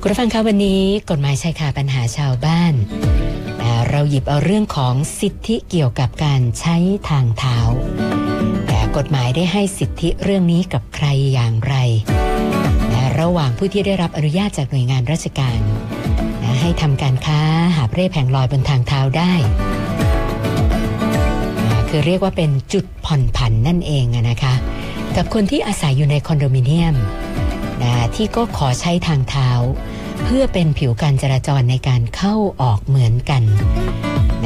คุณผู้ฟังคะวันนี้กฎหมายชายคาปัญหาชาวบ้านเราหยิบเอาเรื่องของสิทธิเกี่ยวกับการใช้ทางเท้า แต่กฎหมายได้ให้สิทธิเรื่องนี้กับใครอย่างไรและระหว่างผู้ที่ได้รับอนุญาตจากหน่วยงานราชการ ให้ทำการค้าหาเร่แผงลอยบนทางเท้าได้ คือเรียกว่าเป็นจุดผ่อนผันนั่นเองนะคะ กับคนที่อาศัยอยู่ในคอนโดมิเนียม นะที่ก็ขอใช้ทางเท้า เพื่อเป็นผิวการจราจรในการเข้าออกเหมือนกัน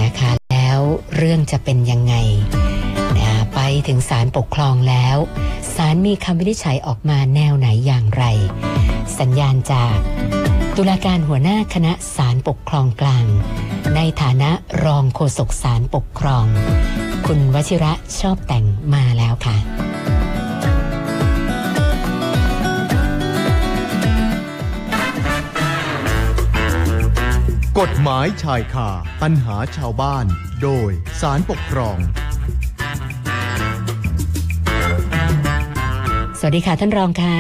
นะคะ แล้วเรื่องจะเป็นยังไงนะไปถึงศาลปกครองแล้วศาลมีคำวินิจฉัยออกมาแนวไหนอย่างไร สัญญาณจากตุลาการหัวหน้าคณะศาลปกครองกลาง ในฐานะรองโฆษกศาลปกครอง คุณวชิระชอบแต่งมาแล้วค่ะ กฎหมายชายคาปัญหาชาวบ้าน โดยสารปกครอง สวัสดีค่ะท่านรองค่ะ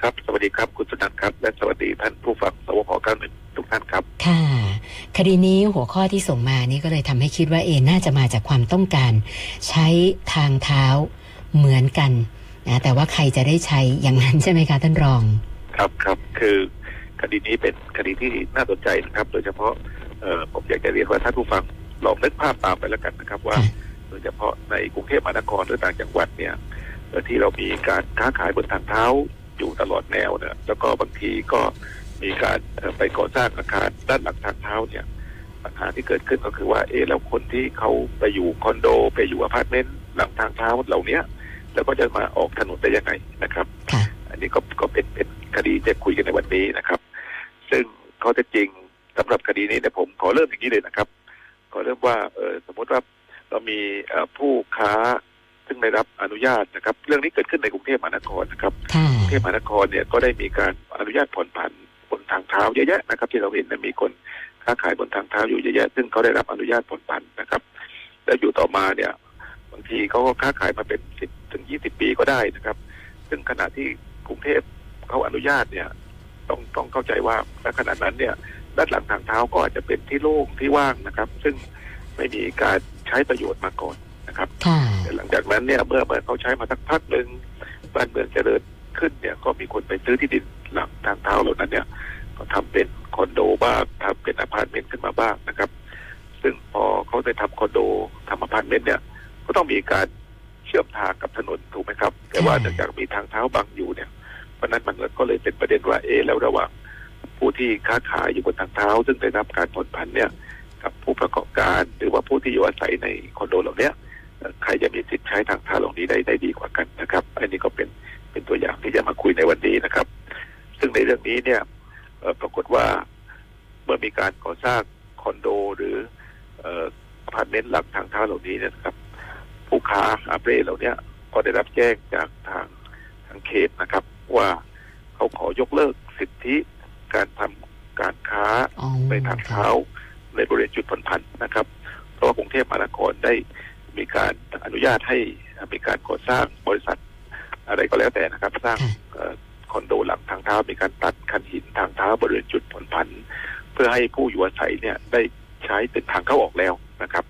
ครับ สวัสดีครับคุณสุนันท์ครับ และสวัสดีท่านผู้ฟังสวพเก้าหนึ่งทุกท่านครับ ค่ะ คดีนี้หัวข้อที่ส่งมานี่ก็เลยทำให้คิดว่าเอน่าจะมาจากความต้องการ ใช้ทางเท้าเหมือนกันนะแต่ว่าใครจะได้ใช้อย่างนั้นใช่ไหมคะท่านรอง ครับครับคือ คดีนี้เป็นคดีที่น่าสนใจนะครับ โดยเฉพาะเอ่อผมอยากจะเรียนว่าท่านผู้ฟังลองนึกภาพตามไปแล้วกันนะครับ ว่าค่ะโดยเฉพาะในกรุงเทพมหานครหรือต่างจังหวัดเนี่ยเอ่อที่เรามีการค้าขายบนทางเท้าอยู่ตลอดแนวเนี่ยแล้วก็บางทีก็มีการเอ่อไปก่อสร้างอาคารด้านหลังทางเท้าเนี่ยปัญหาที่เกิดขึ้นก็คือว่าเออแล้วคนที่เขาไปอยู่คอนโด ไปอยู่อพาร์ตเมนต์หลังทางเท้าเหล่าเนี้ยแล้วก็จะมาออกถนนได้ยังไงนะครับค่ะอันนี้ก็ก็เป็นเป็นคดีจะคุยกันในวันนี้นะครับ ซึ่งข้อเท็จจริงสำหรับคดีนี้เนี่ยผมขอเริ่มอย่างนี้เลยนะครับ ขอเริ่มว่าเออสมมติว่าเรามีเอ่อผู้ค้าซึ่งได้รับอนุญาตนะครับ เรื่องนี้เกิดขึ้นในกรุงเทพมหานครนะครับค่ะกรุงเทพมหานครเนี่ยก็ได้มีการอนุญาตผ่อนผันบนทางเท้าเยอะแยะนะครับ ที่เราเห็นเนยมีคนค้าขายบนทางเท้าอยู่เยอะแยะ ซึ่งเขาได้รับอนุญาตผ่อนผันนะครับ แล้วอยู่ต่อมาเนี่ยบางทีเขาก็ค้าขายมาเป็นสิบถึงยี่สิบปีก็ได้นะครับ ซึ่งขณะที่กรุงเทพเขาอนุญาตเนี่ย ต้องต้องเข้าใจว่าณขณะนั้นเนี่ยด้านหลังทางเท้าก็อาจจะเป็นที่โล่งที่ว่างนะครับ ซึ่งไม่มีการใช้ประโยชน์มาก่อนนะครับค่ะแต่หลังจากนั้นเนี่ยเมื่อเมื่อเขาใช้มาสักพักหนึ่งบ้านเมืองเจริญขึ้นเนี่ยก็มีคนไปซื้อที่ดินหลังทางเท้าเหล่านั้นเนี่ย ก็ทำเป็นคอนโดบ้างทำเป็นอพาร์ตเมนต์ขึ้นมาบ้างนะครับ ซึ่งพอเขาได้ทำคอนโดทำอพาร์ตเมนต์เนี่ย ก็ต้องมีการเชื่อมทางกับถนนถูกไหมครับ แต่ว่าใช่เนื่องจากมีทางเท้าบังอยู่เนี่ยเพ ราะนั้นมันก็เลยเป็นประเด็นว่าเอแล้วระหว่างผู้ที่ค้าขายอยู่บนทางเท้า ซึ่งได้รับการผ่อนผันเนี่ย กับผู้ประกอบการหรือว่าผู้ที่อยู่อาศัยในคอนโดเหล่าเนี้ยใครจะมีสิทธิ์ใช้ทางเท้าเหล่านี้ได้ได้ดีกว่ากันนะครับ อันนี้ก็เป็นเป็นตัวอย่างที่จะมาคุยในวันนี้นะครับ ซึ่งในเรื่องนี้เนี่ยปรากฏว่าเมื่อมีการก่อสร้างคอนโดหรืออ่ออพาร์ตเมนต์หลังทางเท้าเหล่านี้เนี่ยนะครับ ผู้ค้าหาบเร่เหล่านี้ก็ได้รับแจ้งจากทางทางเขตนะครับ ว่าเขาขอยกเลิกสิทธิการทำการค้าอ๋อในทางเท้าในบริเวณจุดผ่อนผันนะครับ เพราะว่ากรุงเทพมหานครได้มีการอนุญาตให้มีการก่อสร้างบริษัทอะไรก็แล้วแต่นะครับ สร้างค่ะเอ่อคอนโดหลังทางเท้ามีการตัดคันหินทางเท้าบริเวณจุดผ่อนผัน เพื่อให้ผู้อยู่อาศัยเนี่ยได้ใช้เป็นทางเข้าออกแล้วนะครับ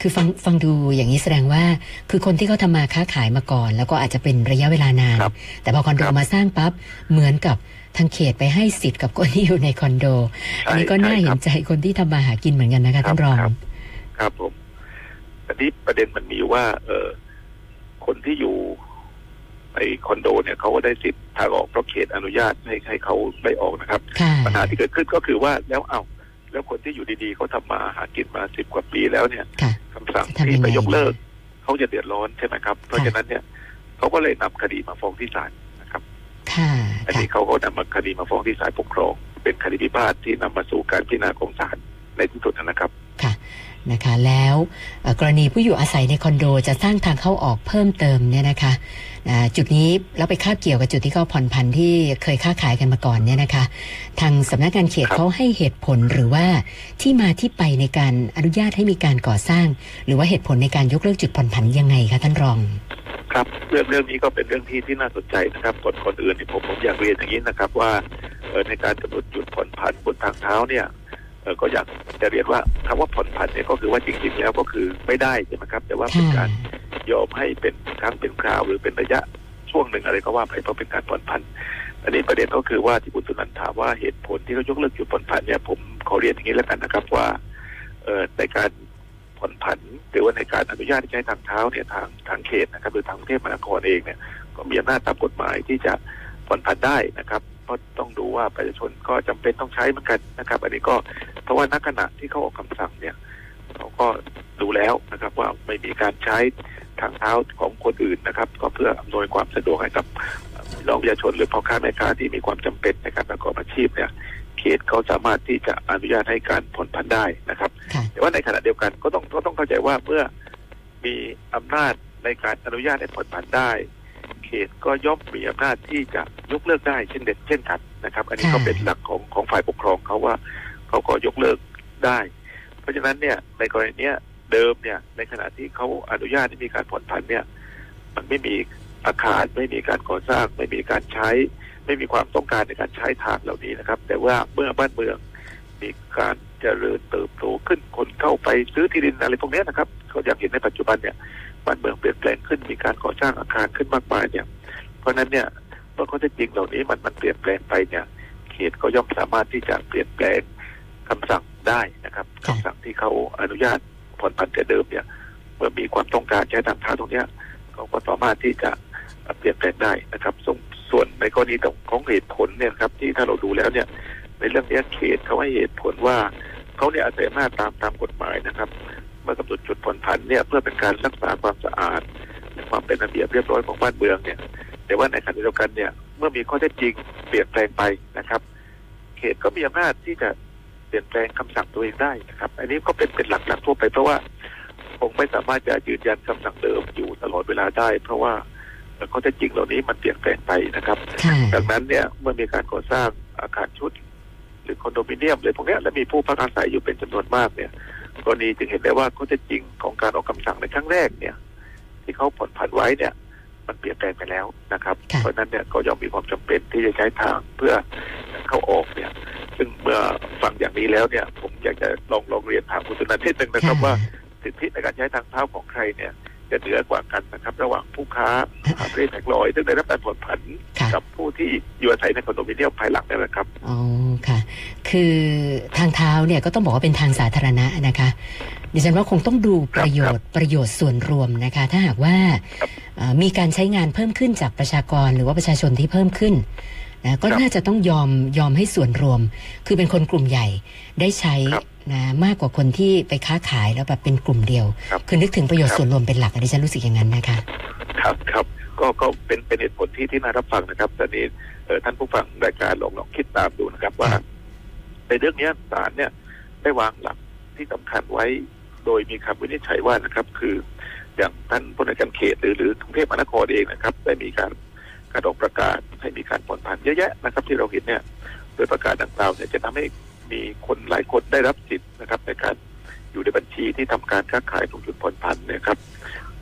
คือฟังฟังดูอย่างนี้แสดงว่า คือคนที่เขาทำมาค้าขายมาก่อน แล้วก็อาจจะเป็นระยะเวลานาน ครับแต่พอคอนโดครับมาสร้างปั๊บเหมือนกับทางเขตไปให้สิทธิ์กับคนที่อยู่ในคอนโดอันนี้ก็น่าเห็นใจคนที่ทำมาหากินเหมือนกันนะคะท่านรอง ครับ ครับผมอันนี้ประเด็นมันมีอยู่ว่า เออคนที่อยู่ในคอนโดเนี่ยเขาก็ได้สิทธิ์ทางออกเพราะเขตอนุญาตให้ให้เขาได้ออกนะครับ ค่ะ ปัญหาที่เกิดขึ้นก็คือว่าแล้วเอา แล้วคนที่อยู่ดีๆเขาทำมาหากินมาสิบกว่าปีแล้วเนี่ยค่ะคำสั่งจะทำยังไงที่ไปยกเลิกเขาจะเดือดร้อนใช่ไหมครับ เพราะฉะนั้นเนี่ยเขาก็เลยนำคดีมาฟ้องที่ศาลนะครับค่ะอันค่ะนี้เขาก็นำมาคดีมาฟ้องที่ศาลปกครอง เป็นคดีพิพาทที่นำมาสู่การพิจารณาของศาลในที่สุดนะครับค่ะ นะคะ แล้วเอ่อกรณีผู้อยู่อาศัยในคอนโดจะสร้างทางเข้าออกเพิ่มเติมเนี่ยนะคะอ่าจุดนี้แล้วไปคาบเกี่ยวกับจุดที่เขาผ่อนผันที่เคยค้าขายกันมาก่อนเนี่ยนะคะ ทางสำนักงานเขตครับเขาให้เหตุผลหรือว่าที่มาที่ไปในการอนุญาตให้มีการก่อสร้าง หรือว่าเหตุผลในการยกเลิกจุดผ่อนผันยังไงคะท่านรอง ครับเรื่องเรื่องนี้ก็เป็นเรื่องที่ที่น่าสนใจนะครับคนคนอื่นที่ผมผมอยากเรียนอย่างนี้นะครับว่าเอ่อในการกำหนดจุดผ่อนผันบนทางเท้าเนี่ยเอ่อ ก็อยากจะเรียนว่าคำว่าผ่อนผันเนี่ยก็คือว่าจริงๆแล้วก็คือไม่ได้ใช่ไหมครับ แต่ว่าเป็นการยอมให้เป็นครั้งเป็นคราวหรือเป็นระยะช่วงหนึ่งอะไรก็ว่าไปเพราะเป็นการผ่อนผัน อันนี้ประเด็นก็คือว่าที่คุณสุนันถามว่าเหตุผลที่เขายกเลิกจุดผ่อนผันเนี่ยผมขอเรียนอย่างนี้แล้วกันนะครับว่าเอ่อในการผ่อนผันหรือว่าในการอนุญาตใช้ทางเท้าเนี่ยทางทางเขตนะครับหรือทางกรุงเทพมหานครเองเนี่ยก็มีอำนาจตามกฎหมายที่จะผ่อนผันได้นะครับ เพราะต้องดูว่าประชาชนก็จำเป็นต้องใช้เหมือนกันนะครับ อันนี้ก็เพราะว่านักขณะที่เขาออกคำสั่งเนี่ยเขาก็ดูแล้วนะครับ ว่าไม่มีการใช้ทางเท้าของคนอื่นนะครับ ก็เพื่ออำนวยความสะดวกให้กับพี่น้องประชาชนหรือพ่อค้าแม่ค้าที่มีความจำเป็นในการประกอบอาชีพเนี่ยเขตเขาสามารถที่จะอนุญาตให้การผ่อนผันได้นะครับค่ะแต่ว่าในขณะเดียวกันก็ต้องก็ต้องเข้าใจว่าเมื่อมีอำนาจในการอนุญาตให้ผ่อนผันได้ เขตก็ย่อมมีอำนาจที่จะยกเลิกได้เช่นเด็ดเช่นกันนะครับ อันนี้ก็ค่ะเป็นหลักของของฝ่ายปกครองเขาว่าเขาก็ยกเลิกได้ เพราะฉะนั้นเนี่ยในกรณีเนี้ยเดิมเนี่ยในขณะที่เขาอนุญาตให้มีการผ่อนผันเนี่ย มันไม่มีอาคารไม่มีการก่อสร้าง ไม่มีการใช้ ไม่มีความต้องการในการใช้ทางเหล่านี้นะครับ แต่ว่าเมื่อบ้านเมืองมีการเจริญเติบโตขึ้นคนเข้าไปซื้อที่ดินอะไรพวกเนี้ยนะครับเขาอยากเห็นในปัจจุบันเนี่ย บ้านเมืองเปลี่ยนแปลงขึ้นมีการก่อสร้างอาคารขึ้นมากมายเนี่ย เพราะฉะนั้นเนี่ยเมื่อข้อเท็จจริงเหล่านี้มันมันเปลี่ยนแปลงไปเนี่ย เขตก็ย่อมสามารถที่จะเปลี่ยนแปลงคำสั่งได้นะครับค่ะคำสั่งที่เขาอนุญาตผ่อนผันแต่เดิมเนี่ย เมื่อมีความต้องการใช้ทางเท้าตรงเนี้ยเขาก็สามารถที่จะเปลี่ยนแปลงได้นะครับส่วนส่วนในกรณีของของเหตุผลเนี่ยครับ ที่ถ้าเราดูแล้วเนี่ย ในเรื่องเนี้ยเขตเขาให้เหตุผลว่าเขาเนี่ยอาศัยอำนาจตามตามกฎหมายนะครับเมื่อกำหนดจุดผ่อนผันเนี่ยเพื่อเป็นการรักษาความสะอาดและความเป็นระเบียบเรียบร้อยของบ้านเมืองเนี่ย แต่ว่าในขณะเดียวกันเนี่ยเมื่อมีข้อเท็จจริงเปลี่ยนแปลงไปนะครับ เขตก็มีอำนาจที่จะเปลี่ยนแปลงคำสั่งตัวเองได้นะครับ อันนี้ก็เป็นเป็นหลักหลักทั่วไป เพราะว่าคงไม่สามารถจะยืนยันคำสั่งเดิมอยู่ตลอดเวลาได้ เพราะว่าข้อเท็จจริงเหล่านี้มันเปลี่ยนแปลงไปนะครับค่ะดังนั้นเนี่ยเมื่อมีการก่อสร้างอาคารชุด หรือคอนโดมิเนียมหรือพวกเนี้ยและมีผู้พักอาศัยอยู่เป็นจำนวนมากเนี่ย กรณีจึงเห็นได้ว่าข้อเท็จจริงของการออกคำสั่งในครั้งแรกเนี่ย ที่เขาผ่อนผันไว้เนี่ย มันเปลี่ยนแปลงไปแล้วนะครับค่ะเพราะฉะนั้นเนี่ยก็ย่อมมีความจำเป็นที่จะใช้ทางเพื่อเข้าออกเนี่ย ซึ่งเมื่อฟังอย่างนี้แล้วเนี่ย ผมอยากจะลองลองเรียนถามคุณสุนันท์นิดนึงนะครับว่าสิทธิในการใช้ทางเท้าของใครเนี่ย จะเหนือกว่ากันนะครับ ระหว่างผู้ค้าหาบเร่แผงลอยซึ่งได้รับการผ่อนผันค่ะ กับผู้ที่อยู่อาศัยในคอนโดมิเนียมภายหลังนี่แหละครับ อ๋อค่ะ คือทางเท้าเนี่ยก็ต้องบอกว่าเป็นทางสาธารณะนะคะ ดิฉันว่าคงต้องดูประโยชน์ประโยชน์ส่วนรวมนะคะ ถ้าหากว่าครับเอ่อมีการใช้งานเพิ่มขึ้นจากประชากรหรือว่าประชาชนที่เพิ่มขึ้นนะก็ครับน่าจะต้องยอมยอมให้ส่วนรวม คือเป็นคนกลุ่มใหญ่ได้ใช้ครับ นะมากกว่าคนที่ไปค้าขายแล้วแบบเป็นกลุ่มเดียวครับคือนึกถึงประโยชน์ครับ ส่วนรวมเป็นหลักอะดิฉันรู้สึกอย่างนั้นนะคะ ครับครับก็ก็เป็นเป็นเหตุผลที่ที่น่ารับฟังนะครับตอนนี้เอ่อท่านผู้ฟังรายการลองลองคิดตามดูนะครับว่า ครับ ในเรื่องเนี้ยศาลเนี่ยได้วางหลักที่สำคัญไว้ โดยมีคำวินิจฉัยว่านะครับ คือ อย่างท่านผู้ในวยการเขตหรือหรือกรุงเทพมหานครเองนะครับ ได้มีการการออกประกาศให้มีการผ่อนผันเยอะแยะนะครับ ที่เราเห็นเนี่ย โดยประกาศดังกล่าวเนี่ยจะทำให้ มีคนหลายคนได้รับสิทธิ์นะครับ ในการอยู่ในบัญชีที่ทำการค้าขายตรงจุดผ่อนผันเนะครับ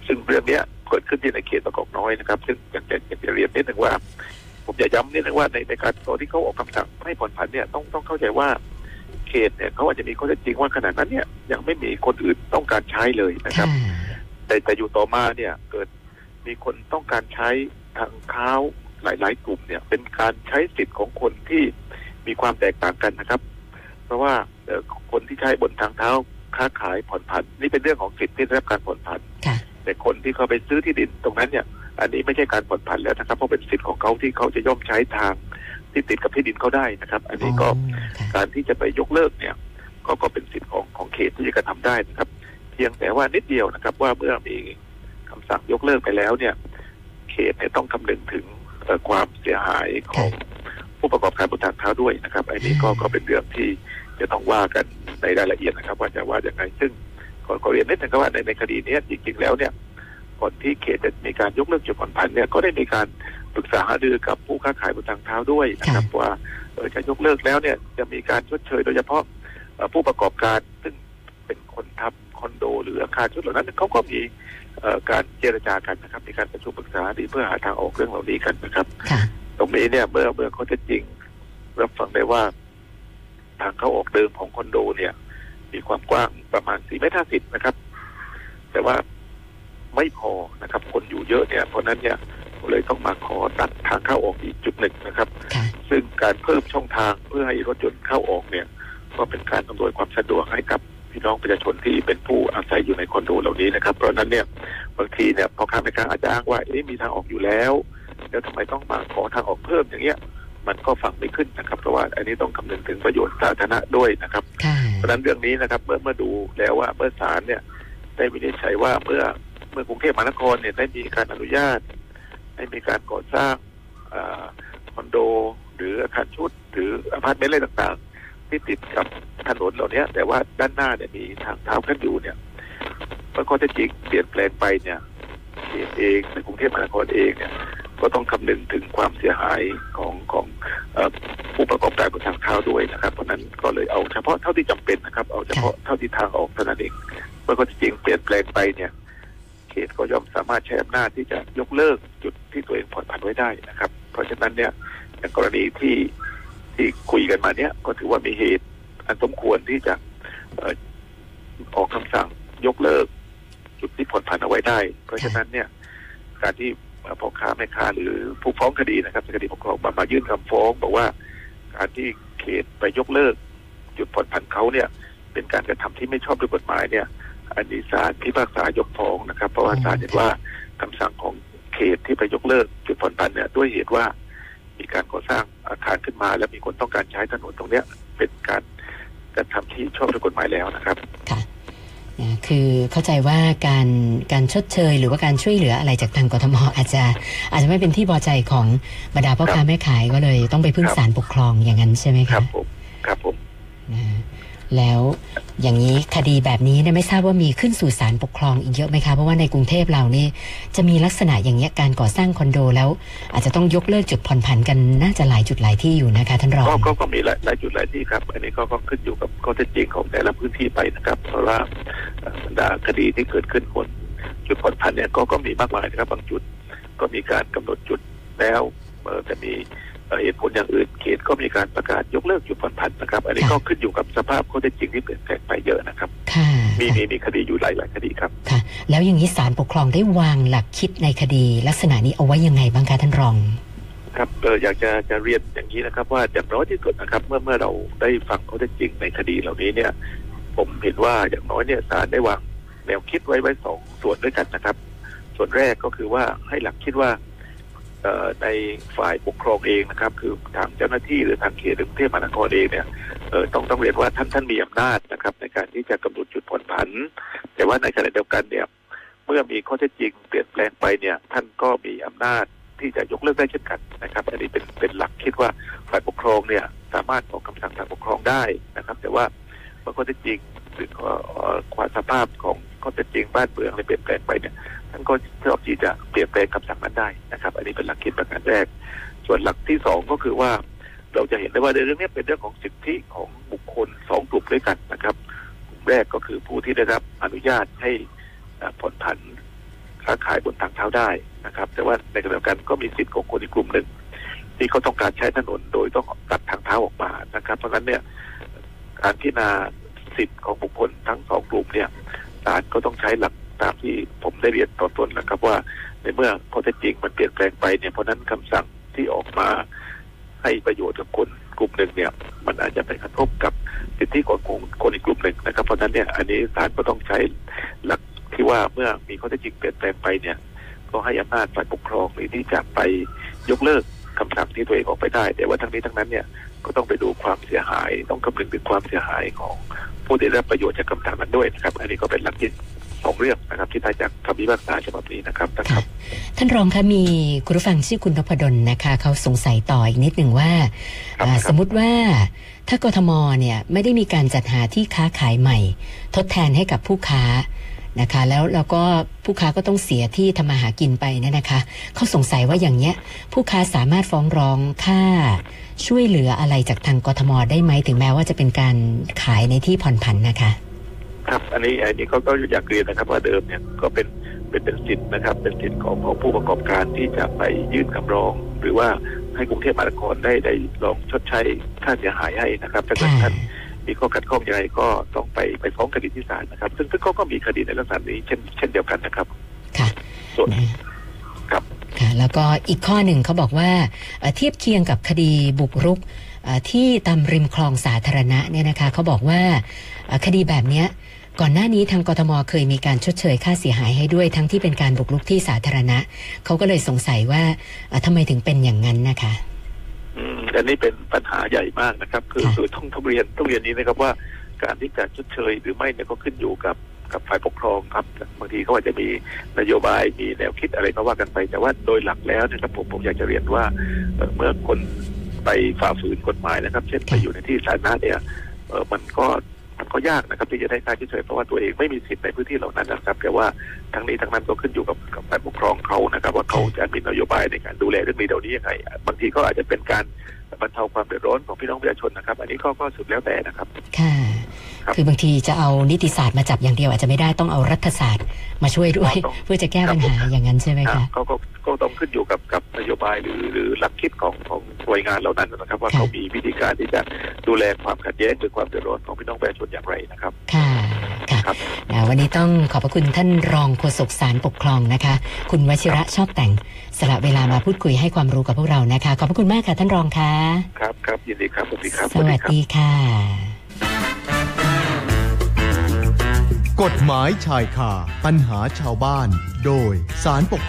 ซึ่งเรื่องเนี้ยเกิดขึ้นที่ในเขตบางกอกน้อยนะครับ ซึ่งอยากจะอยากจะเรียนนิดนึงว่า ผมอยากย้ำนิดนึงว่าในในการตอนที่เขาออกคำสั่งให้ผ่อนผันเนี่ยต้องต้องเข้าใจว่าเขตเนี่ยเขาอาจจะมีข้อเท็จจริงว่าขณะนั้นเนี่ยยังไม่มีคนอื่นต้องการใช้เลยนะครับค่ะแต่แต่อยู่ต่อมาเนี่ยเกิดมีคนต้องการใช้ทางเท้าหลาย ๆ กลุ่มเนี่ย เป็นการใช้สิทธิ์ของคนที่มีความแตกต่างกันนะครับ เพราะว่าเอ่อคนที่ใช้บนทางเท้าค้าขายผ่อนผันนี่เป็นเรื่องของสิทธิ์ที่ได้รับการผ่อนผันค่ะแต่คนที่เขาไปซื้อที่ดินตรงนั้นเนี่ย อันนี้ไม่ใช่การผ่อนผันแล้วนะครับเพราะเป็นสิทธิ์ของเขาที่เขาจะย่อมใช้ทางที่ติดกับที่ดินเขาได้นะครับ อันนี้ก็อ๋อค่ะการที่จะไปยกเลิกเนี่ย ก็ก็เป็นสิทธิ์ของของเขตที่จะกระทำได้นะครับ เพียงแต่ว่านิดเดียวนะครับ ว่าเมื่อมีคำสั่งยกเลิกไปแล้วเนี่ย เขตเนี่ยต้องคำนึงถึงเอ่อความเสียหายของ ผู้ประกอบการบนทางเท้าด้วยนะครับอันนี้ก็ก็เป็นเรื่องที่จะต้องว่ากันในรายละเอียดนะครับ ว่าจะว่าอย่างไรซึ่งขอขอเรียนนิดนึงครับว่าในในคดีเนี้ยจริงๆแล้วเนี่ยก่อนที่เขตจะมีการยกเลิกจุดผ่อนผันเนี่ยก็ได้มีการปรึกษาหารือกับผู้ค้าขายบนทางเท้าด้วยนะครับว่าเออจะยกเลิกแล้วเนี่ยจะมีการชดเชยโดยเฉพาะเอ่อผู้ประกอบการซึ่งเป็นคนทำคอนโด หรืออาคารชุดเหล่านั้นเขาก็มีเอ่อการเจรจากันนะครับมีการประชุมปรึกษาดีเพื่อหาทางออกเรื่องเหล่านี้กันนะครับค่ะ ตรงนี้เนี่ยเมื่อเมื่อเขาจะจริง รับฟังได้ว่า ทางเข้าออกเดิมของคอนโดเนี่ย มีความกว้างประมาณสี่เมตรห้าสิบนะครับ แต่ว่าไม่พอนะครับ คนอยู่เยอะเนี่ย เพราะฉะนั้นเนี่ยเลยต้องมาขอตัดทางเข้าออกอีกจุดหนึ่งนะครับค่ะซึ่งการเพิ่มช่องทางเพื่อให้รถยนต์เข้าออกเนี่ย ก็เป็นการอำนวยความสะดวกให้กับพี่น้องประชาชนที่เป็นผู้อาศัยอยู่ในคอนโดเหล่านี้นะครับ เพราะฉะนั้นเนี่ยบางทีเนี่ยพอค้าแม่ค้าอาจจะอ้างว่าเอ๊ะมีทางออกอยู่แล้ว แล้วทำไมต้องมาขอทางออกเพิ่มอย่างเงี้ย มันก็ฟังไม่ขึ้นนะครับ เพราะว่าอันนี้ต้องคำนึงถึงประโยชน์สาธารณะด้วยนะครับค่ะเพราะฉะนั้นเรื่องนี้นะครับ เมื่อเมื่อดูแล้วว่าเมื่อศาลเนี่ย ได้วินิจฉัยว่าเมื่อเมื่อกรุงเทพมหานครเนี่ยได้มีการอนุญาตให้มีการก่อสร้างอาคอนโด หรืออาคารชุด หรืออพาร์ตเมนต์อะไรต่างๆ ที่ติดกับถนนเหล่านี้แต่ว่าด้านหน้าเนี่ยมีทางเท้าขึ้นอยู่เนี่ยมันก็จะจริงเปลี่ยนแปลงไปเนี่ยเขตเองในกรุงเทพมหานครเองเนี่ย ก็ต้องคำนึงถึงความเสียหายของของเออผู้ประกอบการบนทางเท้าด้วยนะครับ เพราะฉะนั้นก็เลยเอาเฉพาะเท่าที่จำเป็นนะครับ เอาเฉพาะเท่าที่ทางออกเท่านั้นเองเมื่อก็จริงเปลี่ยนแปลงไปเนี่ยเขตก็ย่อมสามารถใช้อำนาจที่จะยกเลิกจุดที่ตัวเองผ่อนผันไว้ได้นะครับ เพราะฉะนั้นเนี่ยในกรณีที่ที่คุยกันมาเนี่ยก็ถือว่ามีเหตุอันสมควรที่จะเอ่อออกคำสั่งยกเลิก จุดที่ผ่อนผันเอาไว้ได้ เพราะฉะนั้นเนี่ยการที่ พ่อค้าแม่ค้าหรือผู้ฟ้องคดีนะครับในคดีปกครองมามายื่นคำฟ้อง บอกว่าการที่เขตไปยกเลิกจุดผ่อนผันเขาเนี่ย เป็นการกระทำที่ไม่ชอบด้วยกฎหมายเนี่ย อันนี้ศาลพิพากษายกฟ้องนะครับ เพราะว่าศาลเห็นว่าคำสั่งของเขตที่ไปยกเลิกจุดผ่อนผันเนี่ยด้วยเหตุว่า มีการก่อสร้างอาคารขึ้นมา และมีคนต้องการใช้ถนนตรงเนี้ย เป็นการกระทำที่ชอบด้วยกฎหมายแล้วนะครับ ค่ะนะคือเข้าใจว่าการการชดเชย หรือว่าการช่วยเหลืออะไรจากทางกทมอาจจะอาจจะไม่เป็นที่พอใจของบรรดาพ่อค้าแม่ขายก็เลยต้องไปพึ่งครับศาลปกครองอย่างนั้นใช่ไหมครัคะบผมครับผมนะ แล้วอย่างนี้คดีแบบนี้เนี่ยไม่ทราบว่ามีขึ้นสู่ศาลปกครองอีกเยอะไหมคะ เพราะว่าในกรุงเทพเรานี่จะมีลักษณะอย่างเงี้การก่อสร้างคอนโดแล้ว อาจจะต้องยกเลิกจุดผ่อนผันกันน่าจะหลายจุดหลายที่อยู่นะคะท่านรองก็ก็มีหลายหลายจุดหลายที่ครับ อันนี้ก็ก็ขึ้นอยู่กับข้อเท็จจริงของแต่ละพื้นที่ไปนะครับเพราะว่าเอ่อบรรดาคดีที่เกิดขึ้นบนจุดผ่อนผันเนี่ยก็ก็มีมากมายนะครับบางจุด ก็มีการกำหนดจุดแล้วเอ่อจะมี เอ่อเหตุผลอย่างอื่นเขตก็มีการประกาศยกเลิกจุดผ่อนผันนะครับ อันนี้ก็ขึ้นอยู่กับสภาพข้อเท็จจริงที่เปลี่ยนแปลงไปเยอะนะครับค่ะมีมีมีคดีอยู่หลายหลายคดีครับค่ะ แล้วอย่างนี้ศาลปกครองได้วางหลักคิดในคดี ลักษณะนี้เอาไว้ยังไงบ้างคะท่านรองครับเอออยากจะจะเรียนอย่างนี้นะครับ ว่าอย่างน้อยที่สุดนะครับ เมื่อเมื่อเราได้ฟังข้อเท็จจริงในคดีเหล่านี้เนี่ย ผมเห็นว่าอย่างน้อยเนี่ยศาลได้วางแนวคิดไว้ไว้สองส่วนด้วยกันนะครับ ส่วนแรกก็คือว่าให้หลักคิดว่าเอ่อ ในฝ่ายปกครองเองนะครับ คือทางเจ้าหน้าที่หรือทางเขตหรือกรุงเทพมหานครเองเนี่ยต้องต้องเรียนว่าท่านท่านมีอำนาจนะครับ ในการที่จะกำหนดจุดผ่อนผัน แต่ว่าในขณะเดียวกันเนี่ยเมื่อมีข้อเท็จจริงเปลี่ยนแปลงไปเนี่ยท่านก็มีอำนาจที่จะยกเลิกได้เช่นกันนะครับอันนี้เป็นเป็นหลักคิดว่าฝ่ายปกครองเนี่ยสามารถออกคำสั่งทางปกครองได้นะครับ แต่ว่าเมื่อข้อเท็จจริงหรือข้อเอ่อความสภาพของข้อเท็จจริงบ้านเมืองในเปลี่ยนแปลงไปเนี่ย ท่านก็ชอบที่จะเปลี่ยนแปลงคำสั่งนั้นได้นะครับ อันนี้เป็นหลักคิดประการแรก ส่วนหลักที่สองก็คือว่า เราจะเห็นได้ว่าในเรื่องนี้เป็นเรื่องของสิทธิของบุคคลสองกลุ่มด้วยกันนะครับกลุ่มแรกก็คือผู้ที่ได้รับอนุญาตให้ผ่อนผันค้าขายบนทางเท้าได้นะครับ แต่ว่าในขณะเดียวกันก็มีสิทธิ์ของคนอีกกลุ่มหนึ่งที่เขาต้องการใช้ถนนโดยต้องตัดทางเท้าออกมานะครับ เพราะฉะนั้นเนี่ยการพิจารณาสิทธิ์ของบุคคลทั้งสองกลุ่มเนี่ยศาลก็ต้องใช้หลักตามที่ ได้เรียนตอนต้นนะครับว่าในเมื่อข้อเท็จจริงมันเปลี่ยนแปลงไปเนี่ยเพราะนั้นคำสั่งที่ออกมาให้ประโยชน์กับคนกลุ่มหนึ่งเนี่ย มันอาจจะไปกระทบกับสิทธิของคนคนอีกกลุ่มหนึ่งนะครับ เพราะนั้นเนี่ยอันนี้ศาลก็ต้องใช้หลักที่ว่าเมื่อมีข้อเท็จจริงเปลี่ยนแปลงไปเนี่ย ก็ให้อำนาจฝ่ายปกครองในที่จะไปยกเลิกคำสั่งที่ตัวเองออกไปได้ แต่ว่าทั้งนี้ทั้งนั้นเนี่ยก็ต้องไปดูความเสียหาย ต้องคำนึงถึงความเสียหายของผู้ที่ได้รับประโยชน์จากคำสั่งนั้นด้วยนะครับ อันนี้ก็เป็นหลักคิด สองเรื่องนะครับ ที่ได้จากคำพิพากษาฉบับนี้นะครับนะคค่ะรับ ท่านรองคะมีคุณผู้ฟังชื่อคุณนพดลนะคะ เขาสงสัยต่ออีกนิดหนึ่งว่าครับอ่าครับสมมุติว่าถ้ากทมเนี่ยไม่ได้มีการจัดหาที่ค้าขายใหม่ ทดแทนให้กับผู้ค้านะคะ แล้วแล้วก็ผู้ค้าก็ต้องเสียที่ทำมาหากินไปเนี่ยนะคะเขาสงสัยว่าอย่างเนี้ย ผู้ค้าสามารถฟ้องร้องค่าช่วยเหลืออะไรจากทางกทมได้ไหมถึงแม้ว่าจะเป็นการขายในที่ผ่อนผันนะคะ ครับอันนี้อันนี้ก็ก็อยากเรียนนะครับว่าเดิมเนี่ยก็เป็นเป็นเป็นสิทธิ์นะครับ เป็นสิทธิ์ของของผู้ประกอบการที่จะไปยื่นคำร้อง หรือว่าให้กรุงเทพมหานครได้ได้ลองชดใช้ค่าเสียหายให้นะครับถ้าเกิดค่ะท่านมีข้อขัดข้องยังไงก็ต้องไปไปฟ้องคดีที่ศาลนะครับ ซึ่งซึ่งเขาก็มีคดีในลักษณะนี้เช่นเช่นเดียวกันนะครับค่ะส่วนนะครับค่ะแล้วก็อีกข้อหนึ่งเขาบอกว่าเอ่อเทียบเคียงกับคดีบุกรุกเอ่อที่ตามริมคลองสาธารณะเนี่ยนะคะเขาบอกว่าเอ่อคดีแบบเนี้ย ก่อนหน้านี้ทางกทมเคยมีการชดเชยค่าเสียหายให้ด้วยทั้งที่เป็นการบุกรุกที่สาธารณะ เขาก็เลยสงสัยว่าเอ่อทำไมถึงเป็นอย่างนั้นนะคะอืมอันนี้เป็นปัญหาใหญ่มากนะครับ คือค่ะคือต้องต้องเรียนต้องเรียนนี้นะครับว่าการที่จะชดเชยหรือไม่เนี่ยก็ขึ้นอยู่กับกับฝ่ายปกครองครับบางทีเขาอาจจะมีนโยบายมีแนวคิดอะไรก็ว่ากันไป แต่ว่าโดยหลักแล้วนะครับผมผมอยากจะเรียนว่าเอ่อเมื่อคนไปฝ่าฝืนกฎหมายนะครับ เช่นไปอยู่ในที่สาธารณะเนี่ยเออมันก็ มันก็ยากนะครับที่จะได้ค่าชดเชยเพราะว่าตัวเองไม่มีสิทธิ์ในพื้นที่เหล่านั้นนะครับแต่ว่าทั้งนี้ทั้งนั้นก็ขึ้นอยู่กับกับฝ่ายปกครองเขานะครับ ว่าเขาจะมีนโยบายในการดูแลเรื่องนี้เดี๋ยวนี้ยังไงบางทีก็อาจจะเป็นการบรรเทาความเดือดร้อนของพี่น้องประชาชนนะครับ อันนี้ก็ก็สุดแล้วแต่นะครับ ค่ะครับคือบางทีจะเอานิติศาสตร์มาจับอย่างเดียวอาจจะไม่ได้ต้องเอารัฐศาสตร์มาช่วยด้วยต้องเพื่อจะแก้ปัญหาอย่างนั้นใช่ไหมครัคะบก็ก็ก็ ต้องขึ้นอยู่กับกับนโยบายหรือหรือหลักคิดของของหน่วยงานเหล่านั้นนะครับ ว่าค่ะเขามีวิธีการที่จะดูแลความขัดแย้งหรือความเดือดร้อนของพี่น้องประชาชนอย่างไรนะครับ ค่ะค่ะครับอ่าวันนี้ต้องขอบพระคุณท่านรองโฆษกสารปกครองนะคะ คุณวชิระชอบแต่งสละเวลามาพูดคุยให้ความรู้กับพวกเรานะคะ ขอบพระคุณมากค่ะท่านรองค่ะครับครับยินดีครับสวัสดีครับสวัสดีค่ะ กฎหมายชายคาปัญหาชาวบ้าน โดยสารปกครอง